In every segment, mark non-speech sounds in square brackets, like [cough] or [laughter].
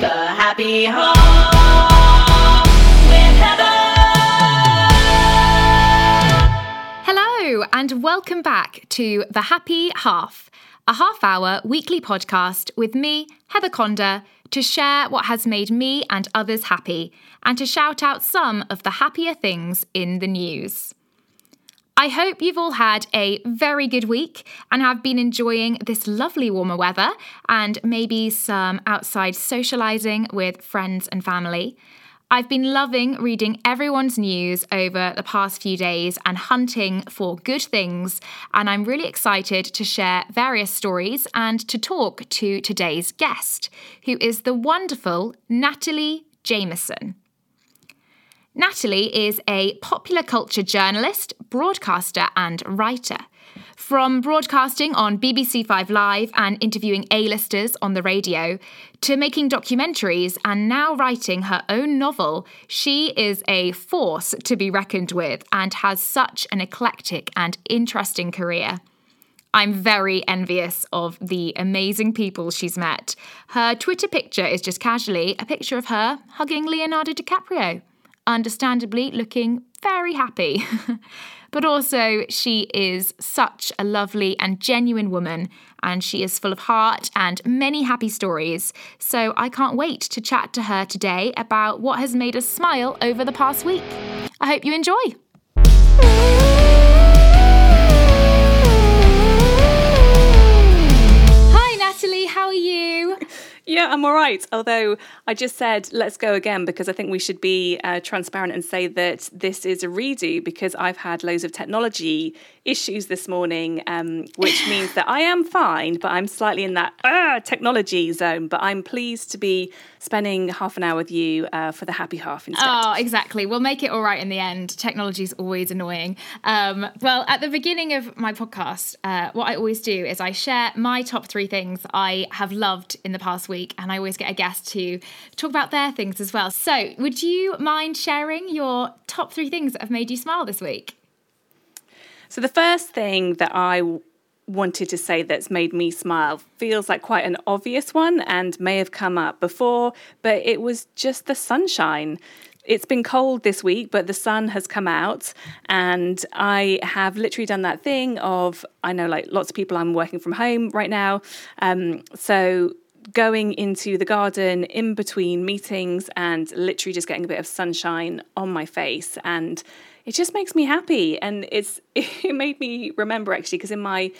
The Happy Half with Heather. Hello, and welcome back to The Happy Half, a half hour weekly podcast with me, Heather Conder, to share what has made me and others happy and to shout out some of the happier things in the news. I hope you've all had a very good week and have been enjoying this lovely warmer weather and maybe some outside socialising with friends and family. I've been loving reading everyone's news over the past few days and hunting for good things, and I'm really excited to share various stories and to talk to today's guest, who is the wonderful Natalie Jamieson. Natalie is a popular culture journalist, broadcaster, and writer. From broadcasting on BBC Five Live and interviewing A-listers on the radio, to making documentaries and now writing her own novel, she is a force to be reckoned with and has such an eclectic and interesting career. I'm very envious of the amazing people she's met. Her Twitter picture is just casually a picture of her hugging Leonardo DiCaprio understandably looking very happy. [laughs] but also, she is such a lovely and genuine woman, and she is full of heart and many happy stories. So, I can't wait to chat to her today about what has made us smile over the past week. I hope you enjoy. Yeah, I'm all right. Although I just said let's go again because I think we should be uh, transparent and say that this is a redo because I've had loads of technology issues this morning, um, which [laughs] means that I am fine, but I'm slightly in that uh, technology zone. But I'm pleased to be spending half an hour with you uh, for the happy half instead. Oh, exactly. We'll make it all right in the end. Technology is always annoying. Um, well, at the beginning of my podcast, uh, what I always do is I share my top three things I have loved in the past week, and I always get a guest to talk about their things as well. So, would you mind sharing your top three things that have made you smile this week? So, the first thing that I wanted to say that's made me smile feels like quite an obvious one and may have come up before, but it was just the sunshine. It's been cold this week, but the sun has come out, and I have literally done that thing of I know like lots of people I'm working from home right now. Um, so going into the garden in between meetings and literally just getting a bit of sunshine on my face and it just makes me happy and it's [laughs] it made me remember actually because in my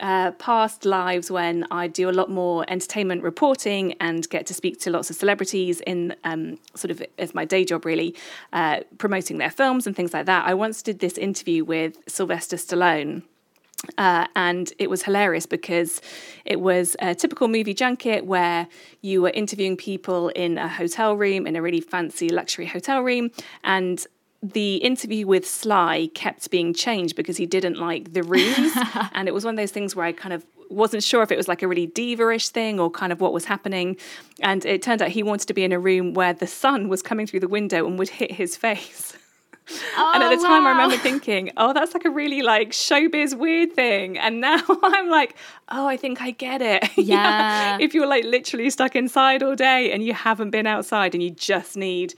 uh, past lives when I do a lot more entertainment reporting and get to speak to lots of celebrities in um, sort of as my day job, really, uh, promoting their films and things like that. I once did this interview with Sylvester Stallone. Uh, and it was hilarious because it was a typical movie junket where you were interviewing people in a hotel room, in a really fancy luxury hotel room, and the interview with Sly kept being changed because he didn't like the rooms. [laughs] and it was one of those things where I kind of wasn't sure if it was like a really diva-ish thing or kind of what was happening. And it turned out he wanted to be in a room where the sun was coming through the window and would hit his face. Oh, [laughs] and at the oh, time, wow. I remember thinking, "Oh, that's like a really like showbiz weird thing." And now [laughs] I'm like, "Oh, I think I get it." Yeah. yeah. If you're like literally stuck inside all day and you haven't been outside and you just need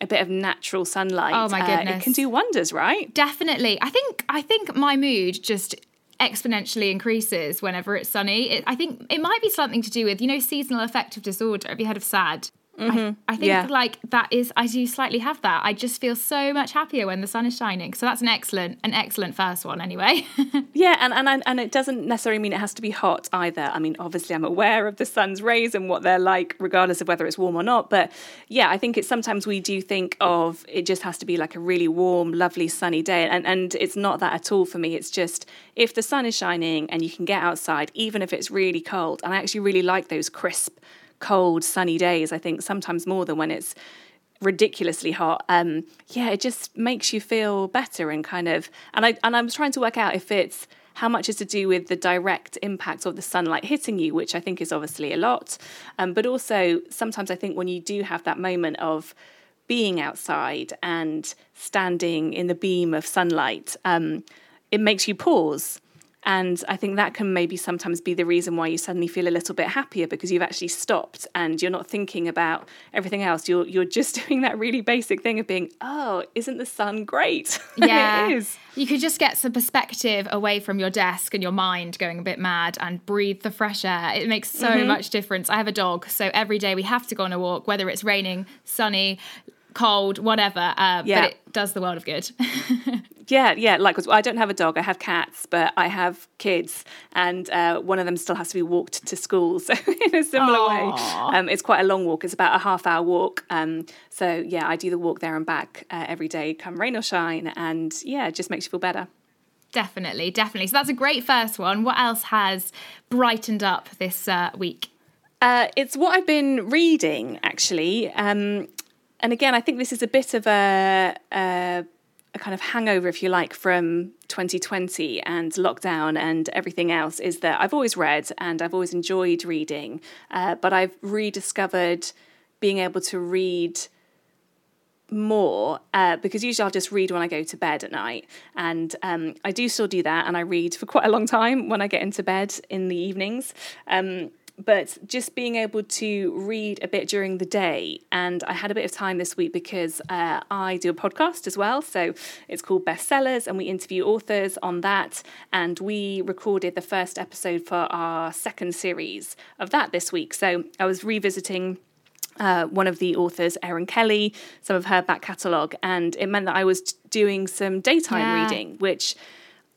a bit of natural sunlight. Oh my goodness, uh, it can do wonders, right? Definitely. I think I think my mood just exponentially increases whenever it's sunny. It, I think it might be something to do with you know seasonal affective disorder. Have you heard of SAD? Mm-hmm. I, I, think yeah. like that is I do slightly have that. I just feel so much happier when the sun is shining. So that's an excellent an excellent first one anyway. [laughs] yeah, and, and and it doesn't necessarily mean it has to be hot either. I mean, obviously I'm aware of the sun's rays and what they're like regardless of whether it's warm or not, but yeah, I think it's sometimes we do think of it just has to be like a really warm, lovely sunny day and and it's not that at all for me. It's just if the sun is shining and you can get outside even if it's really cold. And I actually really like those crisp cold, sunny days. I think sometimes more than when it's ridiculously hot. Um, yeah, it just makes you feel better and kind of. And I and I'm trying to work out if it's how much is to do with the direct impact of the sunlight hitting you, which I think is obviously a lot. Um, but also sometimes I think when you do have that moment of being outside and standing in the beam of sunlight, um, it makes you pause And I think that can maybe sometimes be the reason why you suddenly feel a little bit happier because you've actually stopped and you're not thinking about everything else. You're you're just [laughs] doing that really basic thing of being, oh, isn't the sun great? [laughs] Yeah. it is. You could just get some perspective away from your desk and your mind going a bit mad and breathe the fresh air. It makes so Mm-hmm. much difference. I have a dog, so every day we have to go on a walk, whether it's raining, sunny, cold, whatever. Uh, Yeah. But it does the world of good. [laughs] Yeah, yeah. Like I don't have a dog. I have cats, but I have kids, and uh, one of them still has to be walked to school. [laughs] So in a similar way, um, it's quite a long walk. It's about a half hour walk. Um, so yeah, I do the walk there and back uh, every day, come rain or shine, and yeah, it just makes you feel better. definitely, definitely. So that's a great first one. What else has brightened up this uh, week? Uh, it's what I've been reading actually, um, and again, I think this is a bit of a, a a kind of hangover, if you like, from 2020 and lockdown and everything else. Is that I've always read and I've always enjoyed reading, uh, but I've rediscovered being able to read more uh, because usually I'll just read when I go to bed at night, and um, I do still do that, and I read for quite a long time when I get into bed in the evenings. Um, but just being able to read a bit during the day, and I had a bit of time this week because uh, I do a podcast as well. So it's called Bestsellers, and we interview authors on that. And we recorded the first episode for our second series of that this week. So I was revisiting uh, one of the authors, Erin Kelly, some of her back catalogue, and it meant that I was doing some daytime Yeah. reading, which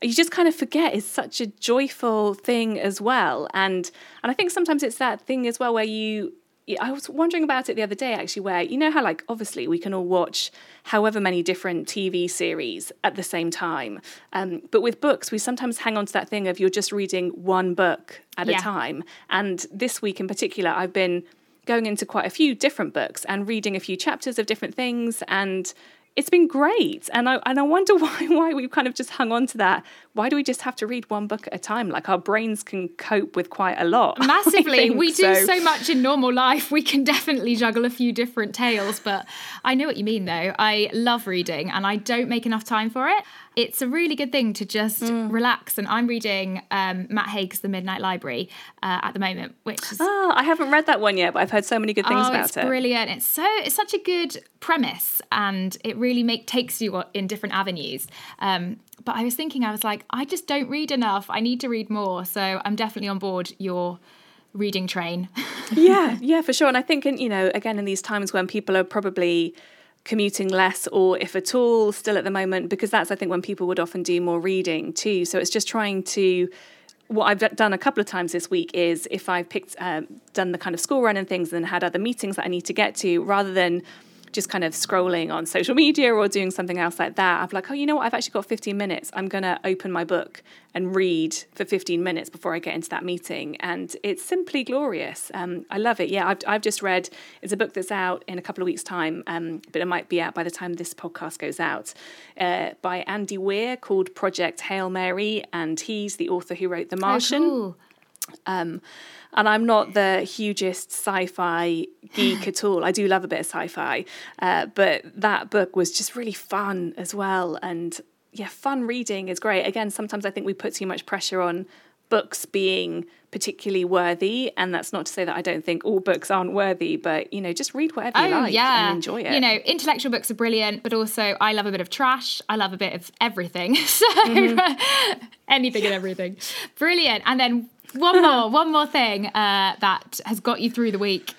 you just kind of forget is such a joyful thing as well. And and I think sometimes it's that thing as well where you. I was wondering about it the other day actually, where you know how like obviously we can all watch however many different TV series at the same time, um, but with books we sometimes hang on to that thing of you're just reading one book at Yeah. a time. And this week in particular, I've been going into quite a few different books and reading a few chapters of different things and it's been great. And I and I wonder [laughs] why why we've kind of just hung on to that why do we just have to read one book at a time like our brains can cope with quite a lot Massively. We do so. much in normal life. We can definitely juggle a few different tales, but I know what you mean though. I love reading and I don't make enough time for it. It's a really good thing to just Mm. relax. And I'm reading um, Matt Haig's The Midnight Library uh, at the moment, which is Ah, I haven't read that one yet, but I've heard so many good things oh, about it's it. brilliant. It's so it's such a good premise, and it really make takes you in different avenues. Um, but I was thinking, I was like, I just don't read enough. I need to read more. So I'm definitely on board your reading train. [laughs] yeah, yeah, for sure. And I think, in, you know, again, in these times when people are probably commuting less or if at all still at the moment, because that's, I think, when people would often do more reading too. So it's just trying to. What I've done a couple of times this week is if I've picked, um, done the kind of school run and things and had other meetings that I need to get to, rather than just kind of scrolling on social media or doing something else like that, I'm like, oh, you know what? I've actually got 15 minutes. I'm going to open my book and read for 15 minutes before I get into that meeting. And it's simply glorious. Um, I love it. Yeah, I've, I've just read, it's a book that's out in a couple of weeks' time, um, but it might be out by the time this podcast goes out, uh, by Andy Weir called Project Hail Mary. And he's the author who wrote The Martian. Oh, Um, and I'm not the hugest sci-fi geek at all. I do love a bit of sci-fi, uh, but that book was just really fun as well. And yeah, fun reading is great. Again, sometimes I think we put too much pressure on books being particularly worthy, and that's not to say that I don't think all books aren't worthy, but you know, just read whatever you Oh like yeah, and enjoy it. You know, intellectual books are brilliant, but also I love a bit of trash. I love a bit of everything. [laughs] So Mm-hmm. [laughs] anything and everything, brilliant. And then one more, one more thing uh, that has got you through the week.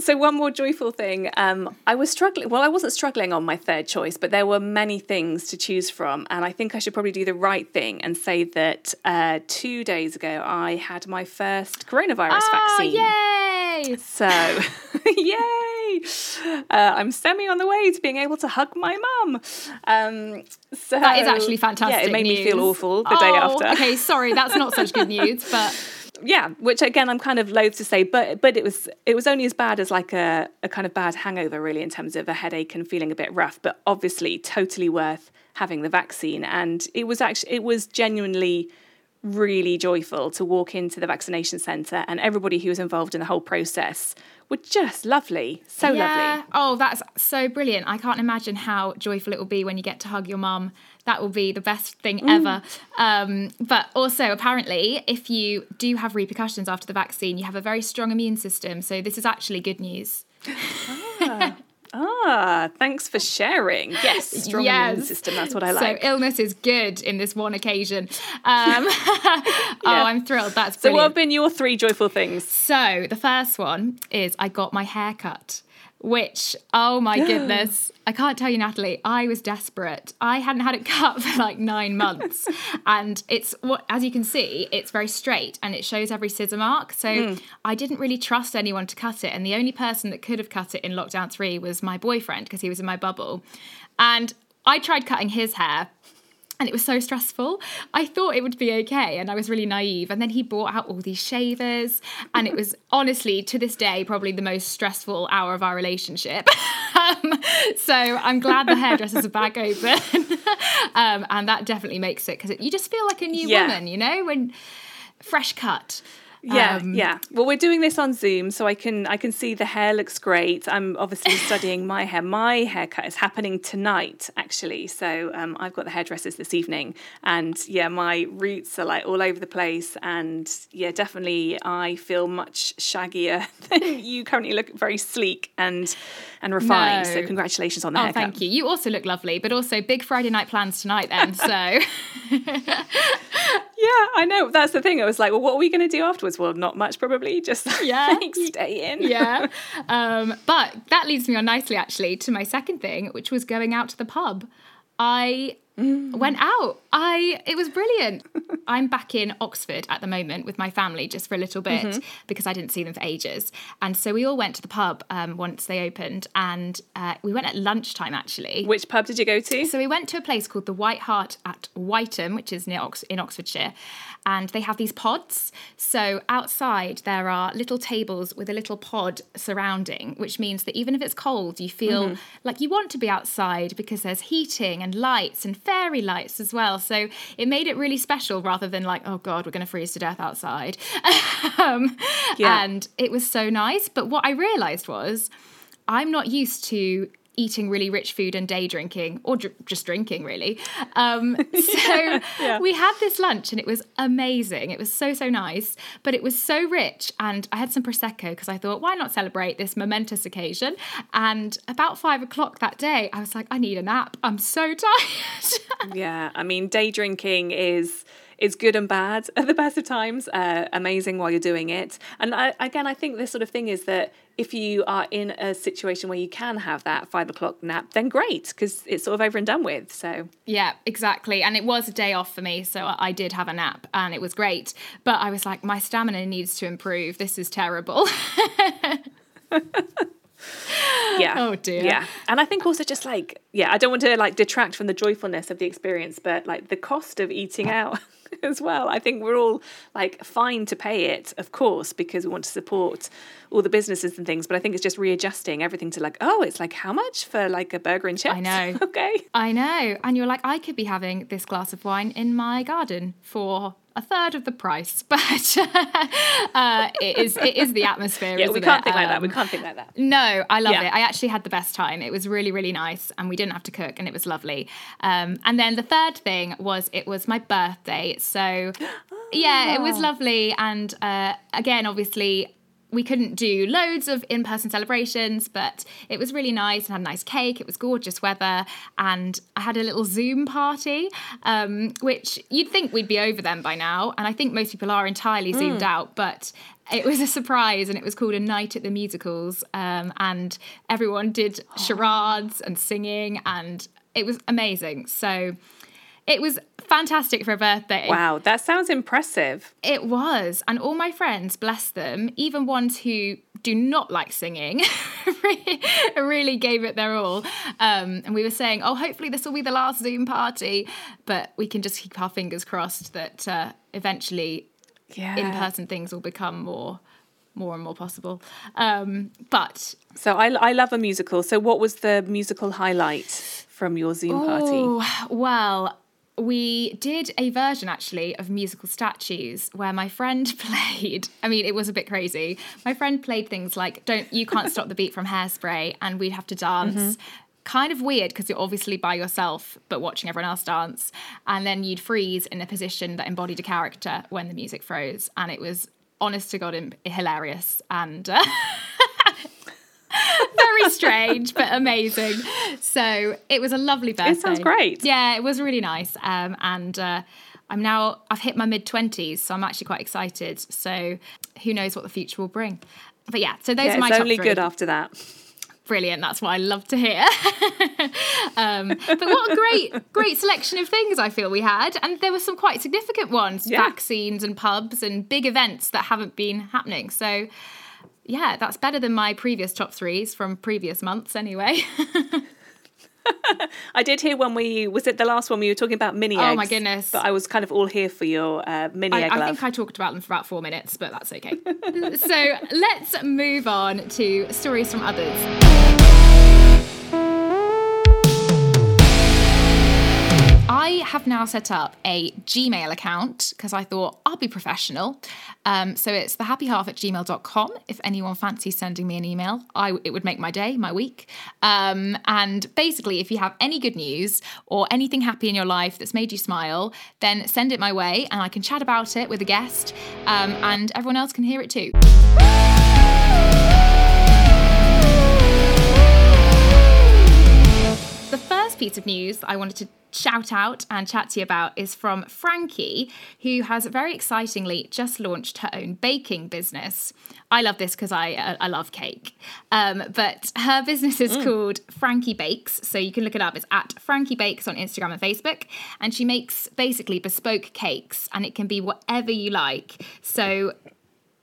So one more joyful thing. Um, I was struggling. Well, I wasn't struggling on my third choice, but there were many things to choose from, and I think I should probably do the right thing and say that uh, two days ago I had my first coronavirus vaccine. Oh, yay! So, [laughs] yay! [laughs] Uh, I'm semi on the way to being able to hug my mum. Um, so That is actually fantastic. Yeah, it made me feel awful the day Oh, after. Okay, sorry, that's not such good news, [laughs] but yeah which again i'm kind of loath to say but but it was it was only as bad as like a, a kind of bad hangover really in terms of a headache and feeling a bit rough but obviously totally worth having the vaccine and it was actually it was genuinely really joyful to walk into the vaccination centre, and everybody who was involved in the whole process were just lovely, so lovely. Oh, that's so brilliant. I can't imagine how joyful it will be when you get to hug your mum. That will be the best thing Mm. ever. Um, but also, apparently, if you do have repercussions after the vaccine, you have a very strong immune system. So, this is actually good news. Ah, [laughs] thanks for sharing. Yes, [laughs] strong immune system. That's what I like. So, illness is good in this one occasion. Um, [laughs] Oh, I'm thrilled. That's so, what have been your three joyful things? So the first one is I got my hair cut, which, oh my [gasps] goodness, I can't tell you, Natalie, I was desperate. I hadn't had it cut [laughs] for like nine months. [laughs] and it's what, as you can see, it's very straight and it shows every scissor mark. So hmm. I didn't really trust anyone to cut it. And the only person that could have cut it in lockdown three was my boyfriend because he was in my bubble. And I tried cutting his hair and it was so stressful. I thought it would be okay, and I was really naive. And then he brought out all these shavers, and it was [laughs] honestly, to this day, probably the most stressful hour of our relationship. [laughs] um, so I'm glad the hairdressers are back open, [laughs] um, and that definitely makes it because you just feel like a new Yeah. woman, you know, when fresh cut. Yeah, Um, yeah. Well, we're doing this on Zoom, so I can I can see the hair looks great. I'm obviously [laughs] studying my hair. My haircut is happening tonight, actually. So um, I've got the hairdressers this evening, and yeah, my roots are like all over the place. And yeah, definitely, I feel much shaggier [laughs] than you. Currently, look very sleek and and refined. So congratulations on the Oh, haircut. thank you. You also look lovely, but also big Friday night plans tonight, then. So. [laughs] Yeah, I know. That's the thing. I was like, well, what are we going to do afterwards? Well, not much, probably. [laughs] Just Yeah. like, [laughs] stay in. yeah. [laughs] Um, but that leads me on nicely, actually, to my second thing, which was going out to the pub. I went out. I it was brilliant. [laughs] I'm back in Oxford at the moment with my family just for a little bit because I didn't see them for ages, and so we all went to the pub um, once they opened, and uh, we went at lunchtime actually. Which pub did you go to? So we went to a place called the White Hart at Wytham, which is near Ox- in Oxfordshire, and they have these pods. So outside there are little tables with a little pod surrounding, which means that even if it's cold, you feel like you want to be outside because there's heating and lights and fairy lights as well. So it made it really special rather than like, oh god, we're going to freeze to death outside. [laughs] um, Yeah. And it was so nice. But what I realised was. I'm not used to eating really rich food and day drinking or dr- just drinking really. Um, [laughs] [laughs] so yeah. we had this lunch and it was amazing. It was so so nice but it was so rich. And i had some prosecco because i thought why not celebrate this momentous occasion? And about five o'clock that day i was like i need a nap. I'm so [laughs] tired. Yeah, I mean, day drinking is is good and bad at the best of times. Uh, amazing while you're doing it, and I, again, I think this sort of thing is that if you are in a situation where you can have that five o'clock nap, then great because it's sort of over and done with. So Yeah, exactly. And it was a day off for me, so I did have a nap and it was great. But I was like, my stamina needs to improve. This is terrible. [laughs] yeah, Oh, dear. yeah. And I think also just like yeah, I don't want to like detract from the joyfulness of the experience, but like the cost of eating out. [laughs] As well, I think we're all like fine to pay it, of course, because we want to support all the businesses and things. But I think it's just readjusting everything to like, oh, it's like how much for like a burger and chips? I know. [laughs] okay. I know. And you're like, I could be having this glass of wine in my garden for a third of the price. [laughs] But uh, it is it is the atmosphere. Yeah, we can't it? think like that. We Um, can't think like that. No, I love Yeah. it. I actually had the best time. It was really, really nice, and we didn't have to cook, and it was lovely. Um, and then the third thing was it was my birthday, so [gasps] yeah, it was lovely. And uh, again, obviously. We couldn't do loads of in person celebrations, but it was really nice and had a nice cake. It was gorgeous weather. And I had a little Zoom party, um, which you'd think we'd be over them by now. And I think most people are entirely zoomed out, but it was a surprise and it was called a night at the musicals um, and everyone did charades and singing and it was amazing so it was fantastic for a birthday Wow, that sounds impressive. it was and all my friends bless them even ones who do not like singing [laughs] really, gave it their all um, and we were saying oh hopefully this will be the last zoom party but we can just keep our fingers crossed that uh, eventually Yeah. in-person things will become more more and more possible um but So I, I love a musical. So what was the musical highlight from your Zoom party? oh well we did a version actually of musical statues where my friend [laughs] played. I mean, it was a bit crazy. My friend played things like "Don't You Can't Stop the Beat" from Hairspray, and we'd have to dance. Mm-hmm. Kind of weird because you're obviously by yourself, but watching everyone else dance, and then you'd freeze in a position that embodied a character when the music froze, and it was honest to god hilarious and. Uh, [laughs] very strange but amazing so it was a lovely birthday It sounds great. yeah it was really nice um, and uh, i'm now i've hit my mid 20s so i'm actually quite excited so who knows what the future will bring but yeah so those Yeah, are my it's only three. good after that. brilliant that's what i love to hear [laughs] um, but what a great great selection of things i feel we had and there were some quite significant ones Yeah. vaccines and pubs and big events that haven't been happening so yeah that's better than my previous top threes from previous months anyway [laughs] I did hear when we was it the last one we were talking about mini Oh, eggs. my goodness. But I was kind of all here for your uh, mini I, egg I love. think I talked about them for about four minutes, but that's okay. [laughs] so let's move on to stories from others. I have now set up a Gmail account because I thought I'll be professional. Um, so it's thehappyhalf at gmail.com. If anyone fancies sending me an email, I, it would make my day, my week. Um, and basically, if you have any good news or anything happy in your life that's made you smile, then send it my way and I can chat about it with a guest um, and everyone else can hear it too. The first piece of news I wanted to shout out and chat to you about is from Frankie, who has very excitingly just launched her own baking business. I love this because I uh, I love cake, um, but her business is called Frankie Bakes. So you can look it up. It's at Frankie Bakes on Instagram and Facebook, and she makes basically bespoke cakes, and it can be whatever you like. So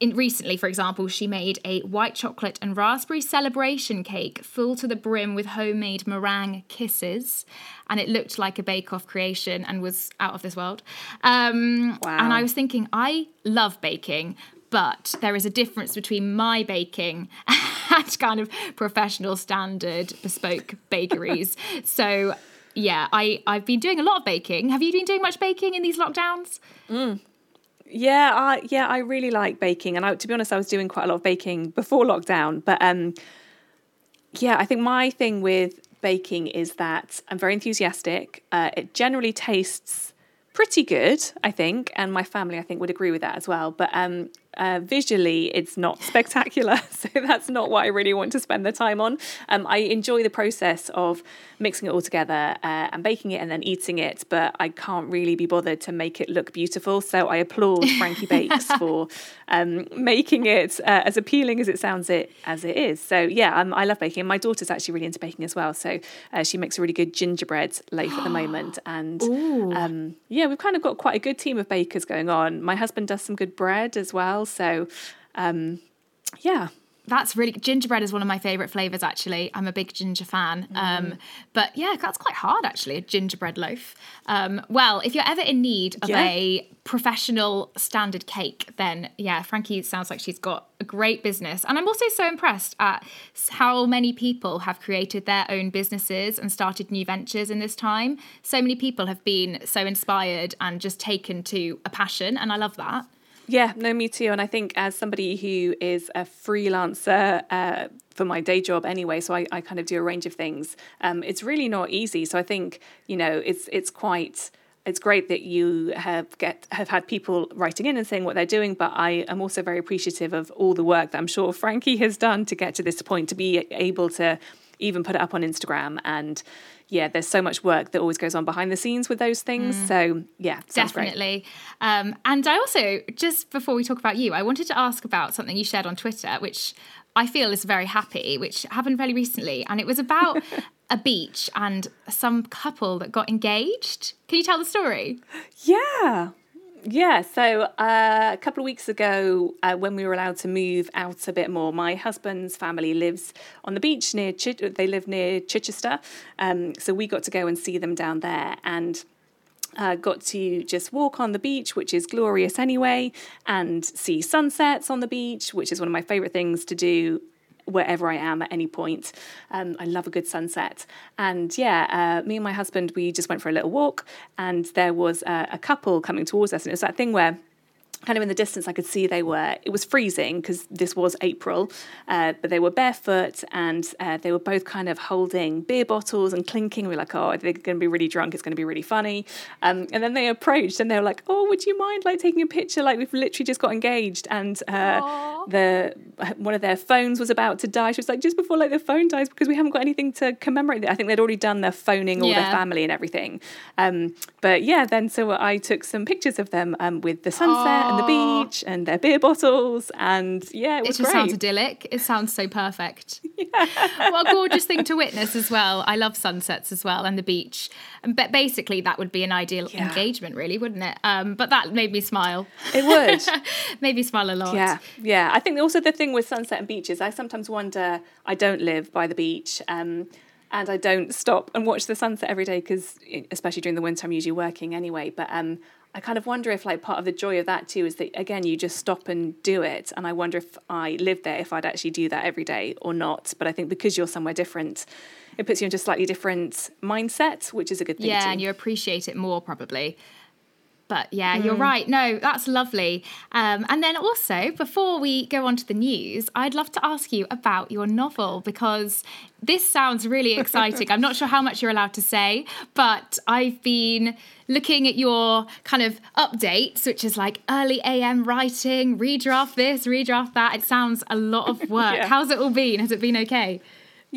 in recently, for example, she made a white chocolate and raspberry celebration cake full to the brim with homemade meringue kisses, and it looked like a bake-off creation and was out of this world. Um, Wow. And I was thinking, I love baking. But there is a difference between my baking [laughs] and kind of professional standard bespoke bakeries. [laughs] so, yeah, I, I've been doing a lot of baking. Have you been doing much baking in these lockdowns? Yeah, I yeah, I really like baking, and I, to be honest, I was doing quite a lot of baking before lockdown. But um, yeah, I think my thing with baking is that I'm very enthusiastic. Uh, it generally tastes pretty good, I think, and my family, I think, would agree with that as well. But um, uh, visually, it's not spectacular, [laughs] so that's not what I really want to spend the time on. Um, I enjoy the process of mixing it all together uh, and baking it and then eating it, but I can't really be bothered to make it look beautiful. So I applaud [laughs] Frankie Bakes for um, making it uh, as appealing as it sounds it as it is. So yeah, um, I love baking. My daughter's actually really into baking as well, so uh, she makes a really good gingerbread loaf at the moment, [gasps] and um, yeah, we've kind of got quite a good team of bakers going on. My husband does some good bread as well, so um, yeah. That's really gingerbread is one of my favorite flavors. Actually, I'm a big ginger fan. Um, but yeah, that's quite hard actually. A gingerbread loaf. Um, well, if you're ever in need of Yeah. a professional standard cake, then yeah, Frankie sounds like she's got a great business. And I'm also so impressed at how many people have created their own businesses and started new ventures in this time. So many people have been so inspired and just taken to a passion, and I love that. Yeah, no, me too. And I think as somebody who is a freelancer uh, for my day job anyway, so I, I kind of do a range of things. Um, it's really not easy. So I think you know it's it's quite it's great that you have get have had people writing in and saying what they're doing. But I am also very appreciative of all the work that I'm sure Frankie has done to get to this point to be able to even put it up on Instagram and. Yeah, there's so much work that always goes on behind the scenes with those things. So yeah. Definitely. Um, and I also, just before we talk about you, I wanted to ask about something you shared on Twitter, which I feel is very happy, which happened very recently. And it was about [laughs] a beach and some couple that got engaged. Can you tell the story? Yeah. Yeah, so uh, a couple of weeks ago, uh, when we were allowed to move out a bit more, my husband's family lives on the beach near. Ch- they live near Chichester, um, so we got to go and see them down there, and uh, got to just walk on the beach, which is glorious anyway, and see sunsets on the beach, which is one of my favourite things to do wherever I am at any point. Um, I love a good sunset. And yeah, uh, me and my husband, we just went for a little walk, and there was a, a couple coming towards us, and it was that thing where kind of in the distance, I could see they were, it was freezing because this was April, uh, but they were barefoot and uh, they were both kind of holding beer bottles and clinking. We are like, oh, they're going to be really drunk. It's going to be really funny. Um, and then they approached and they were like, oh, would you mind like taking a picture? Like we've literally just got engaged and uh, the one of their phones was about to die. She was like, just before like the phone dies because we haven't got anything to commemorate. I think they'd already done their phoning all Yeah. their family and everything. Um, but yeah, then so I took some pictures of them um, with the sunset and the beach and their beer bottles, and yeah, it It just great. sounds idyllic. It sounds so perfect. [laughs] what a gorgeous thing to witness as well. I love sunsets as well and the beach. And But basically, that would be an ideal Yeah. engagement, really, wouldn't it? Um, but that made me smile. it would. [laughs] made me smile a lot. Yeah, yeah. I think also the thing with sunset and beaches, I sometimes wonder. I don't live by the beach, um, and I don't stop and watch the sunset every day because, especially during the winter, I'm usually working anyway. But um, I kind of wonder if, like, part of the joy of that too is that again, you just stop and do it. And I wonder if I lived there, if I'd actually do that every day or not. But I think because you're somewhere different, it puts you into a slightly different mindset, which is a good thing. Yeah, too. and you appreciate it more probably. But yeah, Mm. you're right. No, that's lovely. Um, and then also, before we go on to the news, I'd love to ask you about your novel because this sounds really [laughs] exciting. I'm not sure how much you're allowed to say, but I've been looking at your kind of updates, which is like early AM writing, redraft this, redraft that. It sounds a lot of work. [laughs] Yeah. How's it all been? Has it been okay?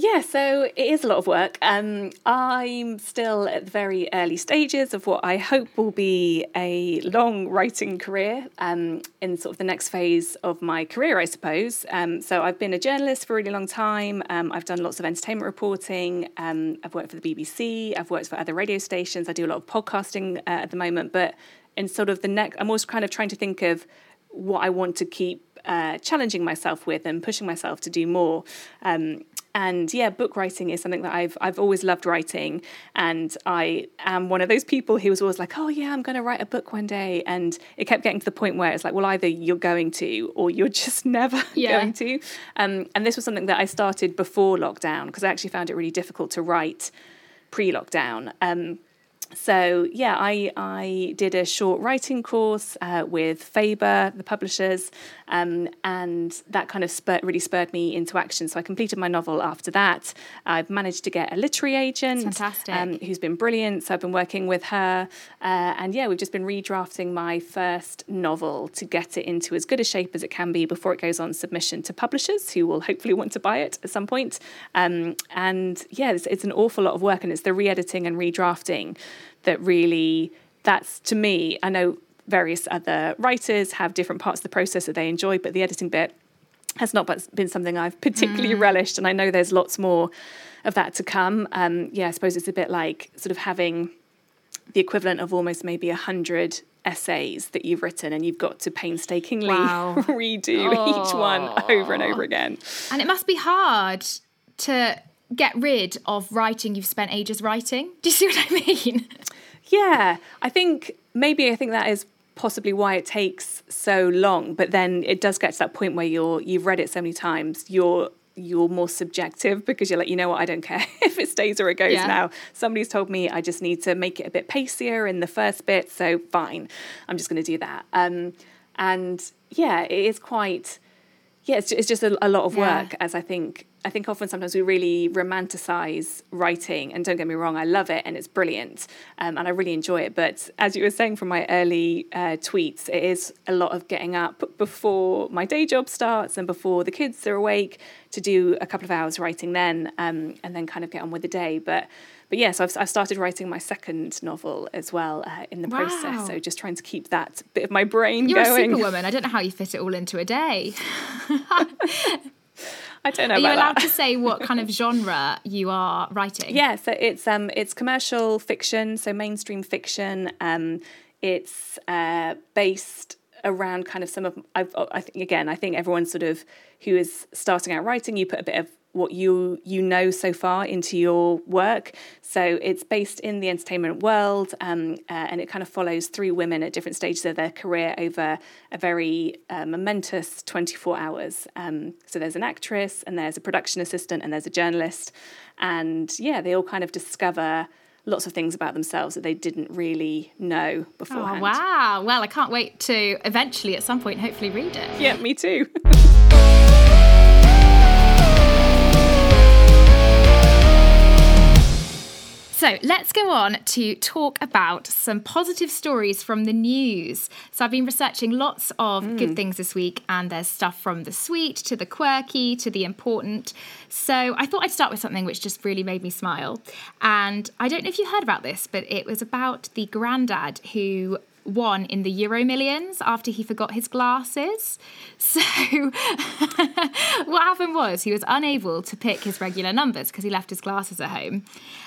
Yeah, so it is a lot of work. Um, I'm still at the very early stages of what I hope will be a long writing career um, in sort of the next phase of my career, I suppose. Um, so I've been a journalist for a really long time. Um, I've done lots of entertainment reporting. Um, I've worked for the BBC. I've worked for other radio stations. I do a lot of podcasting uh, at the moment. But in sort of the next, I'm also kind of trying to think of what I want to keep uh, challenging myself with and pushing myself to do more. Um, and yeah, book writing is something that I've I've always loved writing, and I am one of those people who was always like, oh yeah, I'm going to write a book one day, and it kept getting to the point where it's like, well, either you're going to or you're just [laughs] never Yeah. going to. Um, and this was something that I started before lockdown because I actually found it really difficult to write pre-lockdown. Um, so yeah, I I did a short writing course uh, with Faber, the publishers, um, and that kind of spurred, really spurred me into action. So I completed my novel after that. I've managed to get a literary agent, Fantastic. um, who's been brilliant. So I've been working with her, uh, and yeah, we've just been redrafting my first novel to get it into as good a shape as it can be before it goes on submission to publishers who will hopefully want to buy it at some point. Um, and yeah, it's, it's an awful lot of work, and it's the re-editing and redrafting that really that's to me. I know various other writers have different parts of the process that they enjoy, but the editing bit has not but- been something I've particularly relished, and I know there's lots more of that to come. Um, yeah, I suppose it's a bit like sort of having the equivalent of almost maybe a hundred essays that you've written, and you've got to painstakingly Wow. [laughs] redo each one over and over again. And it must be hard to get rid of writing you've spent ages writing. [laughs] Do you see what I mean? Yeah, I think maybe I think that is possibly why it takes so long. But then it does get to that point where you're you've read it so many times, you're you're more subjective because you're like, you know what, I don't care [laughs] if it stays or it goes Yeah. now. Somebody's told me I just need to make it a bit pacier in the first bit, so fine, I'm just going to do that. Um, and yeah, it is quite yeah, it's, it's just a, a lot of Yeah. work. As I think, I think often sometimes we really romanticize writing, and don't get me wrong, I love it and it's brilliant, um, and I really enjoy it. But as you were saying from my early uh, tweets, it is a lot of getting up before my day job starts and before the kids are awake to do a couple of hours writing then, um, and then kind of get on with the day. But but yes, I've, I've started writing my second novel as well uh, in the Wow. process. So just trying to keep that bit of my brain You're going. a superwoman. I don't know how you fit it all into a day. [laughs] I don't know Are you allowed that. to say what kind of [laughs] genre you are writing? Yeah, so it's um it's commercial fiction, so mainstream fiction. Um, it's uh, based around kind of some of I've, I think again I think everyone sort of who is starting out writing you put a bit of what you you know so far into your work. So it's based in the entertainment world, um, uh, and it kind of follows three women at different stages of their career over a very uh, momentous 24 hours. Um, so there's an actress, and there's a production assistant, and there's a journalist, and yeah, they all kind of discover lots of things about themselves that they didn't really know beforehand. Oh, wow. Well, I can't wait to eventually, at some point, hopefully read it. Yeah, me too. [laughs] So let's go on to talk about some positive stories from the news. So I've been researching lots of mm. good things this week, and there's stuff from the sweet to the quirky to the important. So I thought I'd start with something which just really made me smile. And I don't know if you heard about this, but it was about the granddad who won in the Euro Millions after he forgot his glasses. So, [laughs] what happened was he was unable to pick his regular numbers because he left his glasses at home.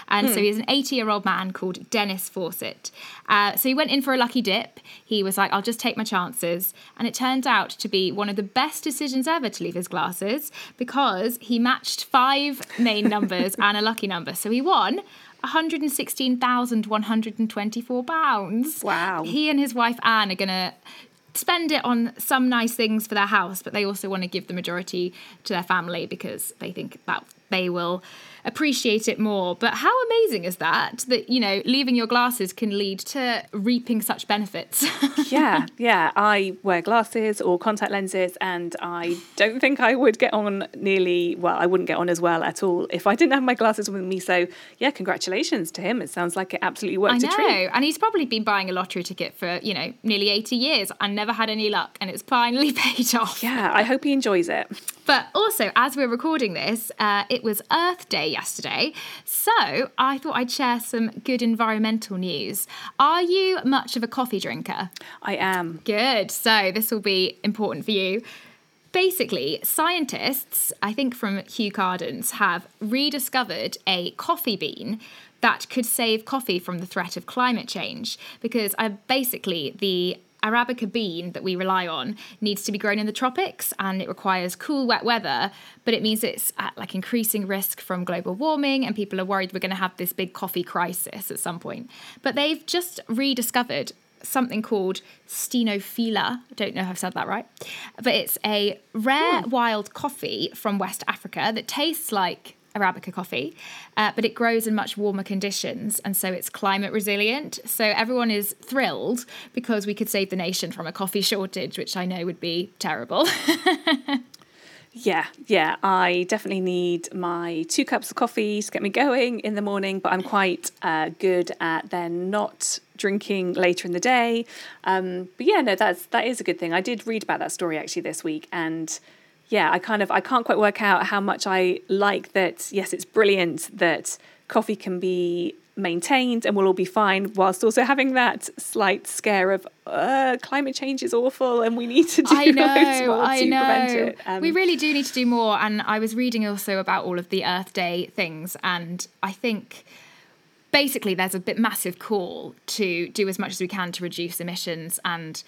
And hmm. so he's an 80 year old man called Dennis Fawcett. Uh, so he went in for a lucky dip. He was like, I'll just take my chances. And it turned out to be one of the best decisions ever to leave his glasses because he matched five main numbers [laughs] and a lucky number. So he won 116,124 pounds. Wow. He and his wife Anne are going to spend it on some nice things for their house, but they also want to give the majority to their family because they think that they will appreciate it more. But how amazing is that? That, you know, leaving your glasses can lead to reaping such benefits. [laughs] yeah, yeah. I wear glasses or contact lenses, and I don't think I would get on nearly, well, I wouldn't get on as well at all if I didn't have my glasses with me. So, yeah, congratulations to him. It sounds like it absolutely worked I know. And he's probably been buying a lottery ticket for, you know, nearly 80 years and never had any luck, and it's finally [laughs] paid off. Yeah, I hope he enjoys it. But also, as we're recording this, uh, it was Earth Day yesterday. So I thought I'd share some good environmental news. Are you much of a coffee drinker? I am. Good. So this will be important for you. Basically, scientists, I think from Kew Gardens, have rediscovered a coffee bean that could save coffee from the threat of climate change because uh, basically the Arabica bean that we rely on needs to be grown in the tropics and it requires cool, wet weather, but it means it's at like increasing risk from global warming and people are worried we're going to have this big coffee crisis at some point. But they've just rediscovered something called Stenophylla. I don't know if I've said that right, but it's a rare hmm. wild coffee from West Africa that tastes like Arabica coffee, uh, but it grows in much warmer conditions and so it's climate resilient. So everyone is thrilled because we could save the nation from a coffee shortage, which I know would be terrible. [laughs] yeah, yeah, I definitely need my two cups of coffee to get me going in the morning, but I'm quite uh, good at then not drinking later in the day. Um, but yeah, no, that's that is a good thing. I did read about that story actually this week and yeah, I kind of I can't quite work out how much I like that. Yes, it's brilliant that coffee can be maintained and we'll all be fine, whilst also having that slight scare of uh, climate change is awful and we need to do I [laughs] know, more I to know. prevent it. Um, we really do need to do more. And I was reading also about all of the Earth Day things, and I think basically there's a bit massive call to do as much as we can to reduce emissions and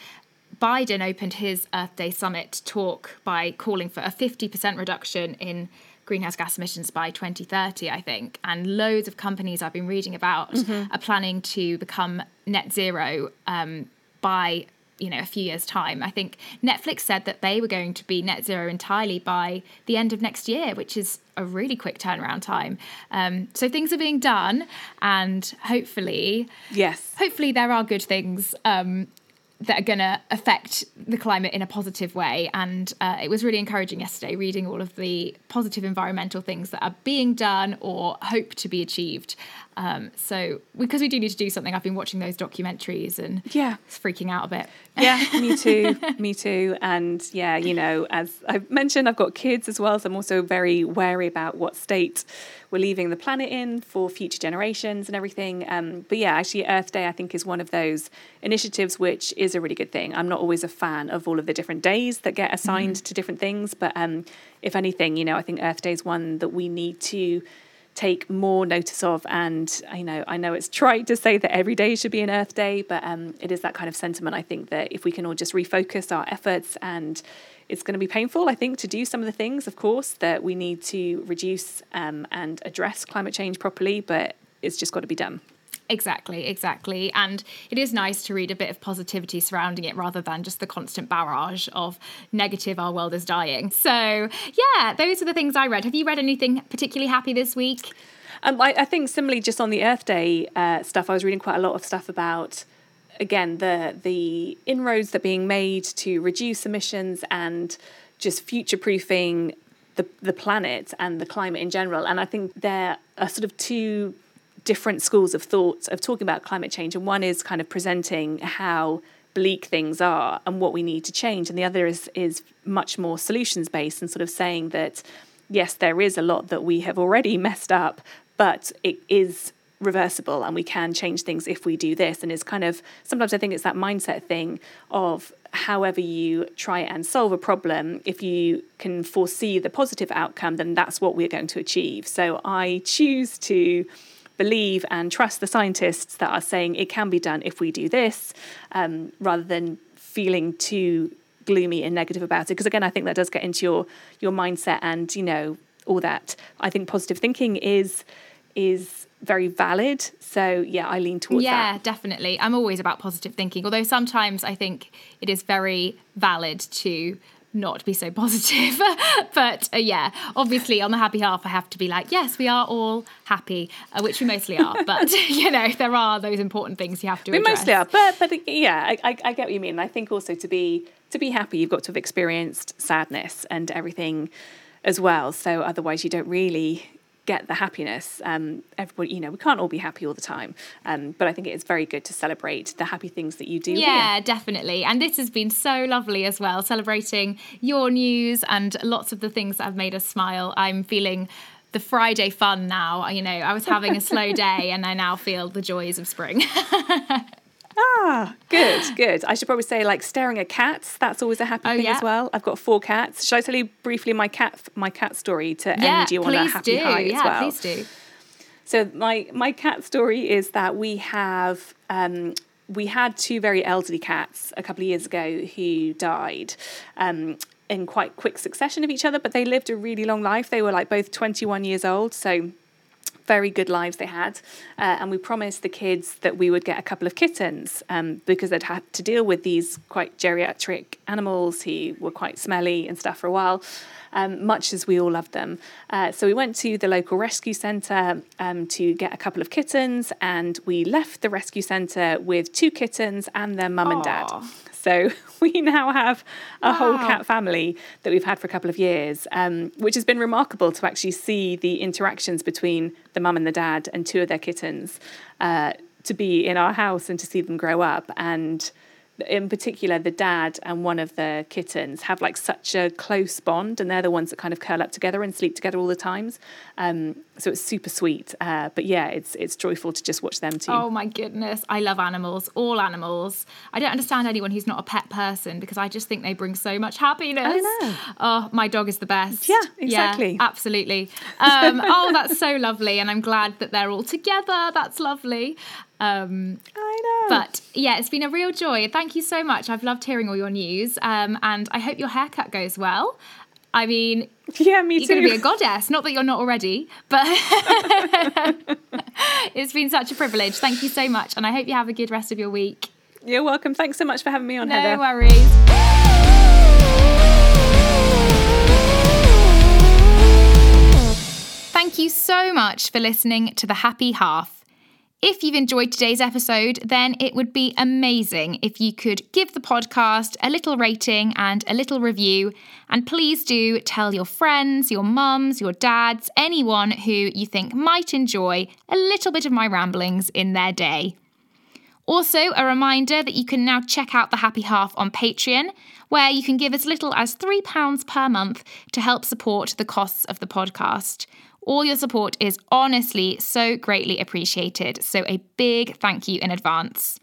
Biden opened his Earth Day summit talk by calling for a 50% reduction in greenhouse gas emissions by 2030, I think. And loads of companies I've been reading about mm-hmm. are planning to become net zero um, by you know a few years time i think netflix said that they were going to be net zero entirely by the end of next year which is a really quick turnaround time um, so things are being done and hopefully yes hopefully there are good things um, that are going to affect the climate in a positive way. And uh, it was really encouraging yesterday reading all of the positive environmental things that are being done or hope to be achieved. Um, so because we do need to do something, I've been watching those documentaries and yeah, it's freaking out a bit. Yeah, [laughs] me too, me too. And yeah, you know, as I've mentioned, I've got kids as well, so I'm also very wary about what state we're leaving the planet in for future generations and everything. Um, but yeah, actually, Earth Day I think is one of those initiatives which is a really good thing. I'm not always a fan of all of the different days that get assigned mm-hmm. to different things, but um, if anything, you know, I think Earth Day is one that we need to take more notice of. And you know, I know it's trite to say that every day should be an Earth Day, but um, it is that kind of sentiment. I think that if we can all just refocus our efforts and it's going to be painful, I think, to do some of the things, of course, that we need to reduce um, and address climate change properly, but it's just got to be done. Exactly, exactly. And it is nice to read a bit of positivity surrounding it rather than just the constant barrage of negative, our world is dying. So, yeah, those are the things I read. Have you read anything particularly happy this week? Um, I, I, think similarly, just on the Earth Day uh, stuff, I was reading quite a lot of stuff about again the the inroads that are being made to reduce emissions and just future proofing the the planet and the climate in general. And I think there are sort of two different schools of thought of talking about climate change, and one is kind of presenting how bleak things are and what we need to change, and the other is is much more solutions based and sort of saying that yes, there is a lot that we have already [laughs] messed up, but it is reversible and we can change things if we do this. And it's kind of sometimes i think it's that mindset thing of however you try and solve a problem if you can foresee the positive outcome then that's what we're going to achieve. So i choose to believe and trust the scientists that are saying it can be done if we do this, um, rather than feeling too gloomy and negative about it. Because again, I think that does get into your your mindset and you know all that. I think positive thinking is is very valid. So yeah, I lean towards yeah, that. Yeah, definitely. I'm always about positive thinking, although sometimes I think it is very valid to not be so positive. [laughs] but uh, yeah, obviously on the happy half, I have to be like, yes, we are all happy, uh, which we mostly are. [laughs] But [laughs] you know, there are those important things you have to. We address. mostly are, but but yeah, I, I, I get what you mean. I think also to be to be happy, you've got to have experienced sadness and everything as well. So otherwise, you don't really get the happiness. Um, everybody, you know, we can't all be happy all the time, um, but I think it is very good to celebrate the happy things that you do. Yeah, here. definitely. And this has been so lovely as well, celebrating your news and lots of the things that have made us smile. I'm feeling the Friday fun now. You know, I was having a slow [laughs] day and I now feel the joys of spring. [laughs] Ah, good, good. I should probably say like staring at cats. That's always a happy Oh, thing yeah. as well. I've got four cats. Should I tell you briefly my cat my cat story to yeah, end you on a happy do. high yeah, as well? please do. So my my cat story is that we have um, we had two very elderly cats a couple of years ago who died. Um, in quite quick succession of each other, but they lived a really long life. They were like both 21 years old, so very good lives they had. Uh, and we promised the kids that we would get a couple of kittens um, because they'd had to deal with these quite geriatric animals who were quite smelly and stuff for a while. Um, much as we all loved them. Uh, so we went to the local rescue centre um, to get a couple of kittens, and we left the rescue centre with two kittens and their mum and dad. So [laughs] we now have a whole cat family that we've had for a couple of years, um, which has been remarkable to actually see the interactions between the mum and the dad and two of their kittens uh, to be in our house and to see them grow up. And in particular, the dad and one of the kittens have like such a close bond, and they're the ones that kind of curl up together and sleep together all the times. Um, so it's super sweet. Uh, but yeah, it's it's joyful to just watch them too. Oh my goodness, I love animals, all animals. I don't understand anyone who's not a pet person because I just think they bring so much happiness. I know. Oh, my dog is the best. Yeah, exactly. absolutely. Um, oh, that's so [laughs] lovely, and I'm glad that they're all together. That's lovely. Um, I know. but yeah, it's been a real joy. Thank you so much. I've loved hearing all your news, um, and I hope your haircut goes well. I mean, yeah, me you're too. going to be a [laughs] goddess. Not that you're not already, but [laughs] it's been such a privilege. Thank you so much, and I hope you have a good rest of your week. You're welcome. Thanks so much for having me on, No Heather. worries. Thank you so much for listening to The Happy Half. If you've enjoyed today's episode, then it would be amazing if you could give the podcast a little rating and a little review. And please do tell your friends, your mums, your dads, anyone who you think might enjoy a little bit of my ramblings in their day. Also, a reminder that you can now check out The Happy Half on Patreon, where you can give as little as £3 per month to help support the costs of the podcast. All your support is honestly so greatly appreciated, so a big thank you in advance.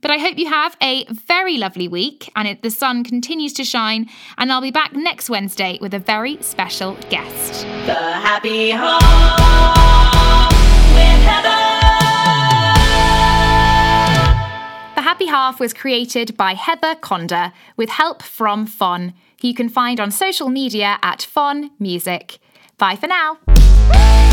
But I hope you have a very lovely week and it, the sun continues to shine. And I'll be back next Wednesday with a very special guest. The Happy Home with Heather. The Happy Happy Half was created by Heather Conder with help from FONN, who you can find on social media at FONN Music. Bye for now. Woo!